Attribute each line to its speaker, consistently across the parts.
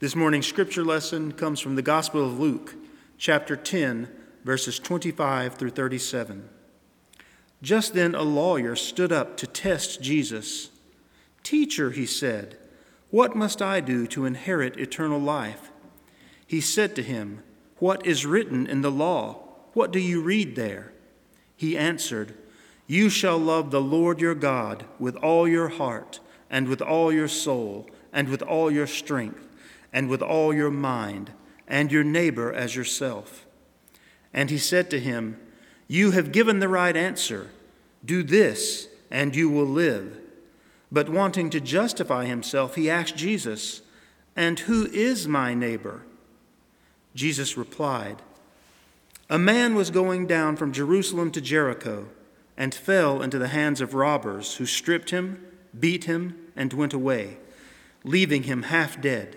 Speaker 1: This morning's scripture lesson comes from the Gospel of Luke, chapter 10, verses 25 through 37. Just then a lawyer stood up to test Jesus. Teacher, he said, what must I do to inherit eternal life? He said to him, What is written in the law? What do you read there? He answered, You shall love the Lord your God with all your heart, and with all your soul, and with all your strength and with all your mind, and your neighbor as yourself. And he said to him, You have given the right answer. Do this, and you will live. But wanting to justify himself, he asked Jesus, And who is my neighbor? Jesus replied, A man was going down from Jerusalem to Jericho and fell into the hands of robbers who stripped him, beat him, and went away, leaving him half dead.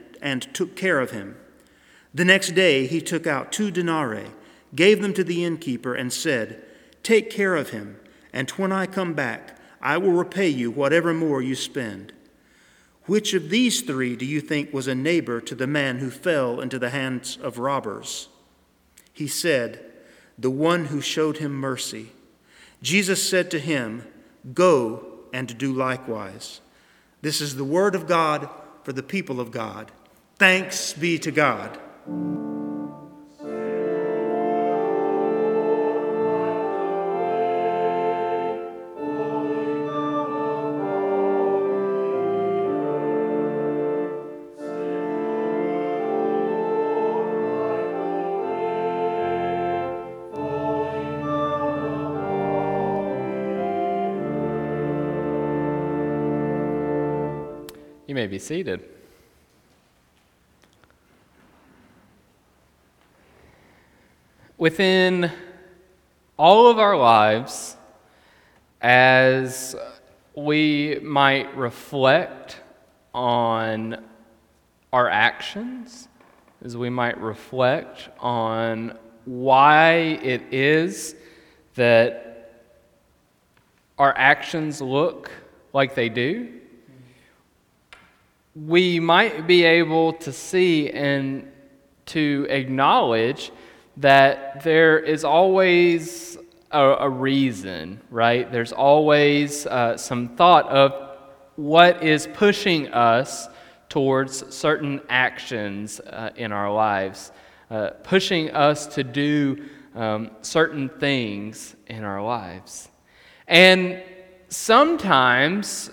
Speaker 1: and took care of him. The next day he took out two denarii, gave them to the innkeeper, and said, Take care of him, and when I come back, I will repay you whatever more you spend. Which of these three do you think was a neighbor to the man who fell into the hands of robbers? He said, The one who showed him mercy. Jesus said to him, Go and do likewise. This is the word of God for the people of God. Thanks be to God.
Speaker 2: You may be seated. Within all of our lives, as we might reflect on our actions, as we might reflect on why it is that our actions look like they do, we might be able to see and to acknowledge that there is always a, a reason, right? There's always uh, some thought of what is pushing us towards certain actions uh, in our lives, uh, pushing us to do um, certain things in our lives. And sometimes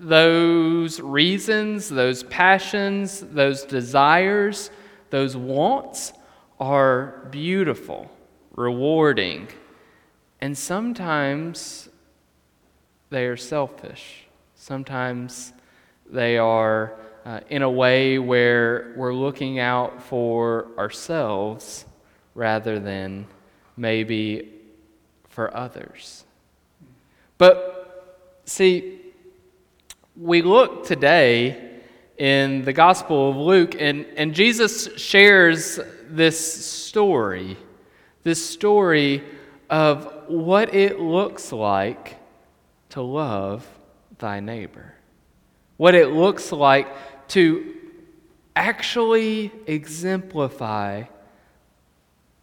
Speaker 2: those reasons, those passions, those desires, those wants are beautiful, rewarding, and sometimes they are selfish. Sometimes they are uh, in a way where we're looking out for ourselves rather than maybe for others. But see, we look today in the Gospel of Luke, and, and Jesus shares this story, this story of what it looks like to love thy neighbor, what it looks like to actually exemplify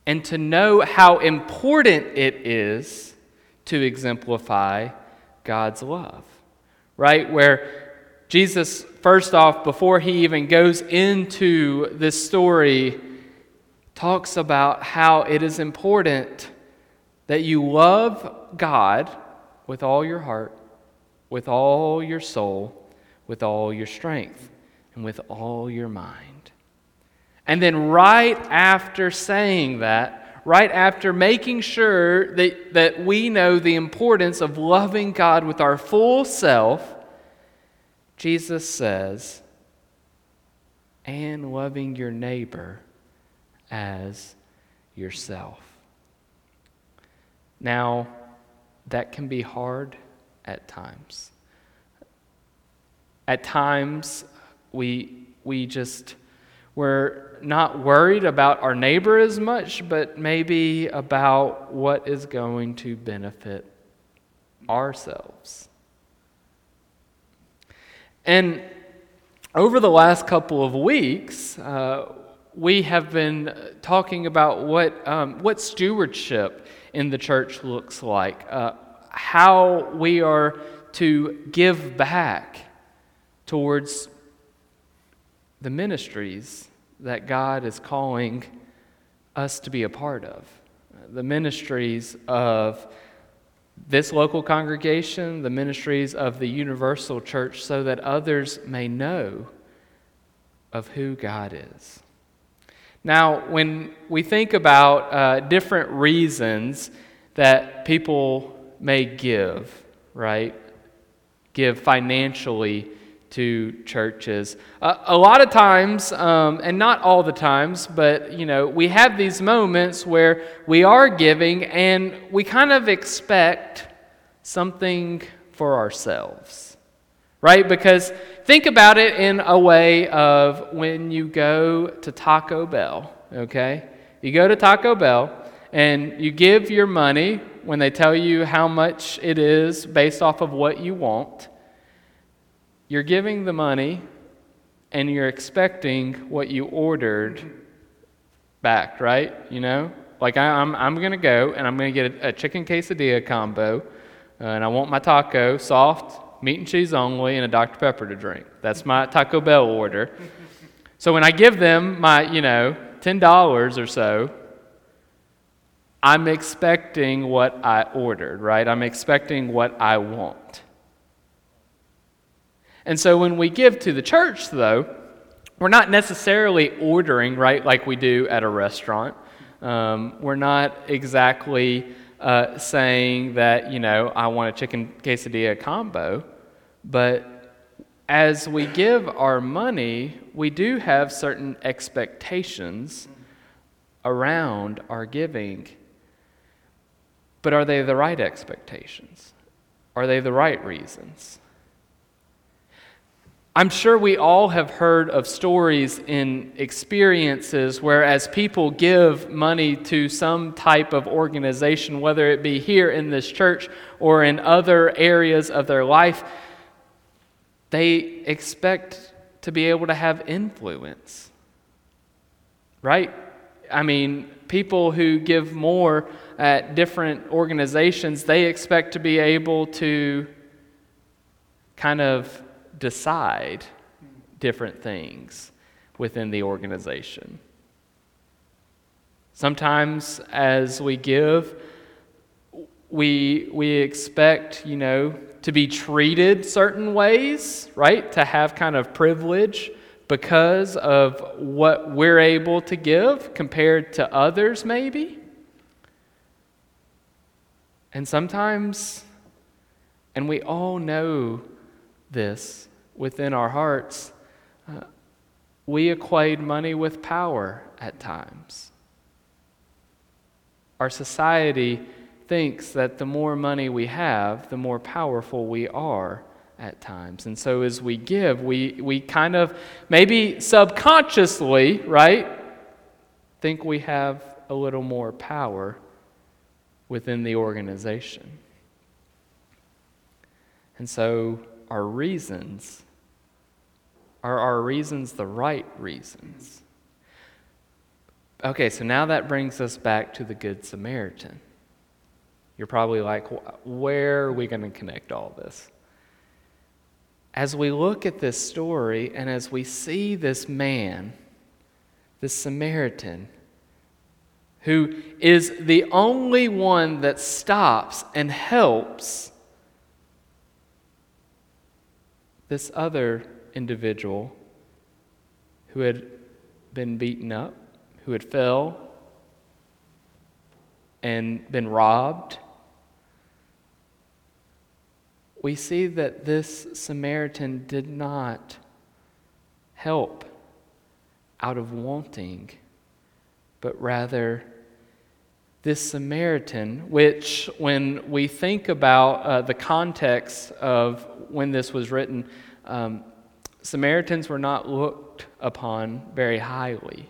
Speaker 2: and to know how important it is to exemplify God's love right? Where Jesus, first off, before he even goes into this story, talks about how it is important that you love God with all your heart, with all your soul, with all your strength, and with all your mind. And then, right after saying that, right after making sure that, that we know the importance of loving God with our full self, Jesus says, and loving your neighbor as yourself. Now, that can be hard at times. At times, we, we just, we're not worried about our neighbor as much, but maybe about what is going to benefit ourselves. And over the last couple of weeks, uh, we have been talking about what, um, what stewardship in the church looks like, uh, how we are to give back towards the ministries that God is calling us to be a part of. The ministries of this local congregation, the ministries of the universal church, so that others may know of who God is. Now, when we think about uh, different reasons that people may give, right? Give financially to churches. Uh, a lot of times, um, and not all the times, but you know, we have these moments where we are giving and we kind of expect something for ourselves, right? Because think about it in a way of when you go to Taco Bell, okay? You go to Taco Bell and you give your money when they tell you how much it is based off of what you want. You're giving the money and you're expecting what you ordered back, right? You know? Like, I, am I'm, I'm going to go and I'm going to get a, a, chicken quesadilla combo, uh, and I want my taco soft, meat and cheese only, and a Dr. Pepper to drink. That's my Taco Bell order. So when I give them my, you know, $10 or so, I'm expecting what I ordered, right? I'm expecting what I want. And so when we give to the church, though, we're not necessarily ordering, right, like we do at a restaurant. Um, we're not exactly uh, saying that, you know, I want a chicken quesadilla combo. But as we give our money, we do have certain expectations around our giving. But are they the right expectations? Are they the right reasons? I'm sure we all have heard of stories in experiences where, as people give money to some type of organization, whether it be here in this church or in other areas of their life, they expect to be able to have influence. Right? I mean, people who give more at different organizations, they expect to be able to kind of decide different things within the organization. Sometimes, as we give, we, we expect, you know, to be treated certain ways, right? To have kind of privilege because of what we're able to give compared to others, maybe. And sometimes, and we all know this within our hearts, uh, we equate money with power at times. Our society thinks that the more money we have, the more powerful we are at times. And so as we give, we, we kind of maybe subconsciously, right, think we have a little more power within the organization. And so our reasons are our reasons the right reasons? Okay, so now that brings us back to the Good Samaritan. You're probably like, where are we going to connect all this? As we look at this story and as we see this man, this Samaritan, who is the only one that stops and helps this other individual who had been beaten up, who had fell and been robbed. We see that this Samaritan did not help out of wanting, but rather this Samaritan, which, when we think about uh, the context of when this was written, um, Samaritans were not looked upon very highly,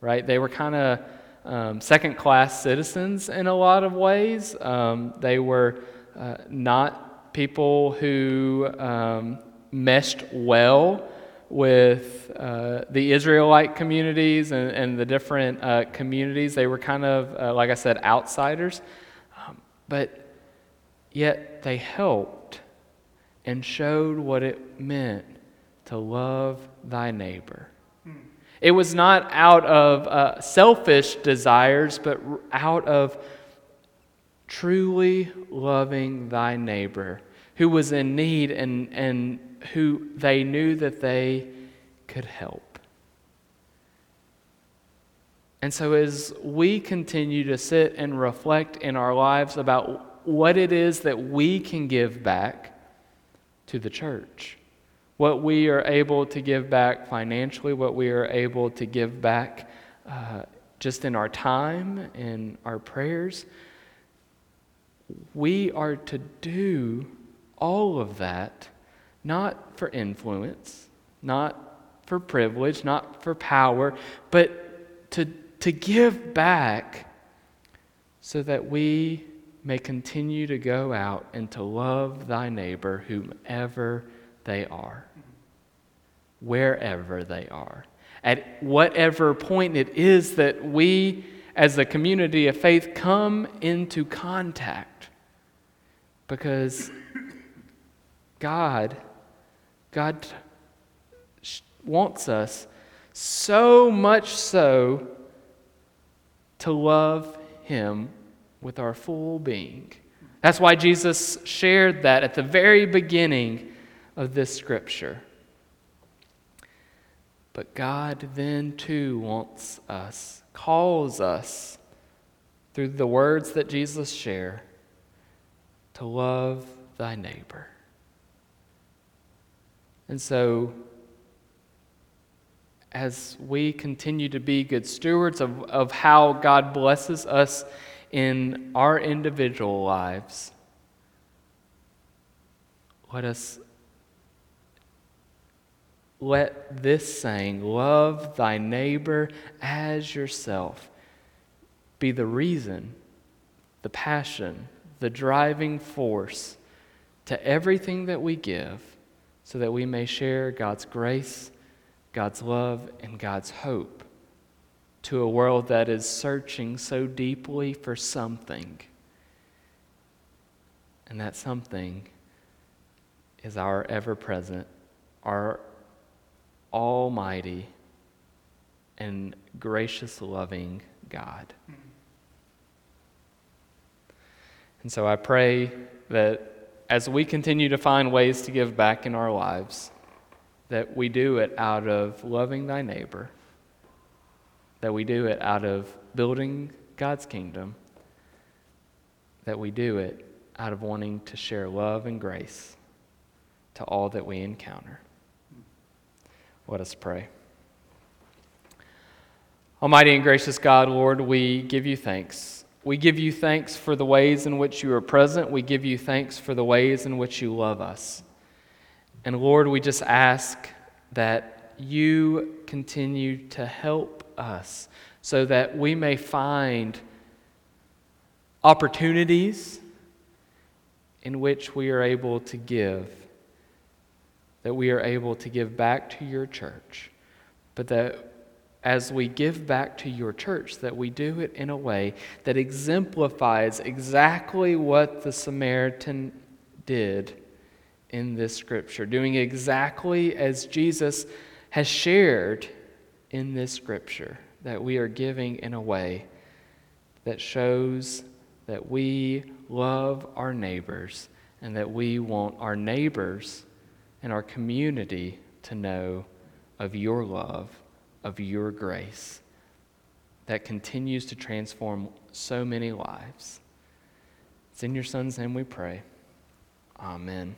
Speaker 2: right? They were kind of um, second class citizens in a lot of ways. Um, they were uh, not people who um, meshed well with uh, the Israelite communities and, and the different uh, communities. They were kind of, uh, like I said, outsiders. Um, but yet they helped and showed what it meant to love thy neighbor. It was not out of uh, selfish desires, but out of truly loving thy neighbor who was in need and, and who they knew that they could help. And so, as we continue to sit and reflect in our lives about what it is that we can give back to the church, what we are able to give back financially, what we are able to give back uh, just in our time, in our prayers, we are to do all of that not for influence, not for privilege, not for power, but to, to give back so that we may continue to go out and to love thy neighbor, whomever they are, wherever they are, at whatever point it is that we, as a community of faith, come into contact. Because God God wants us so much so to love Him with our full being. That's why Jesus shared that at the very beginning of this scripture. But God then too wants us, calls us through the words that Jesus shared to love thy neighbor. And so, as we continue to be good stewards of, of how God blesses us in our individual lives, let us let this saying, love thy neighbor as yourself, be the reason, the passion, the driving force to everything that we give so that we may share God's grace, God's love, and God's hope to a world that is searching so deeply for something. And that something is our ever present, our almighty and gracious, loving God. And so I pray that as we continue to find ways to give back in our lives, that we do it out of loving thy neighbor, that we do it out of building God's kingdom, that we do it out of wanting to share love and grace to all that we encounter. Let us pray. Almighty and gracious God, Lord, we give you thanks we give you thanks for the ways in which you are present. We give you thanks for the ways in which you love us. And Lord, we just ask that you continue to help us so that we may find opportunities in which we are able to give, that we are able to give back to your church, but that as we give back to your church, that we do it in a way that exemplifies exactly what the Samaritan did in this scripture, doing exactly as Jesus has shared in this scripture, that we are giving in a way that shows that we love our neighbors and that we want our neighbors and our community to know of your love of your grace that continues to transform so many lives. It's in your Son's name we pray. Amen.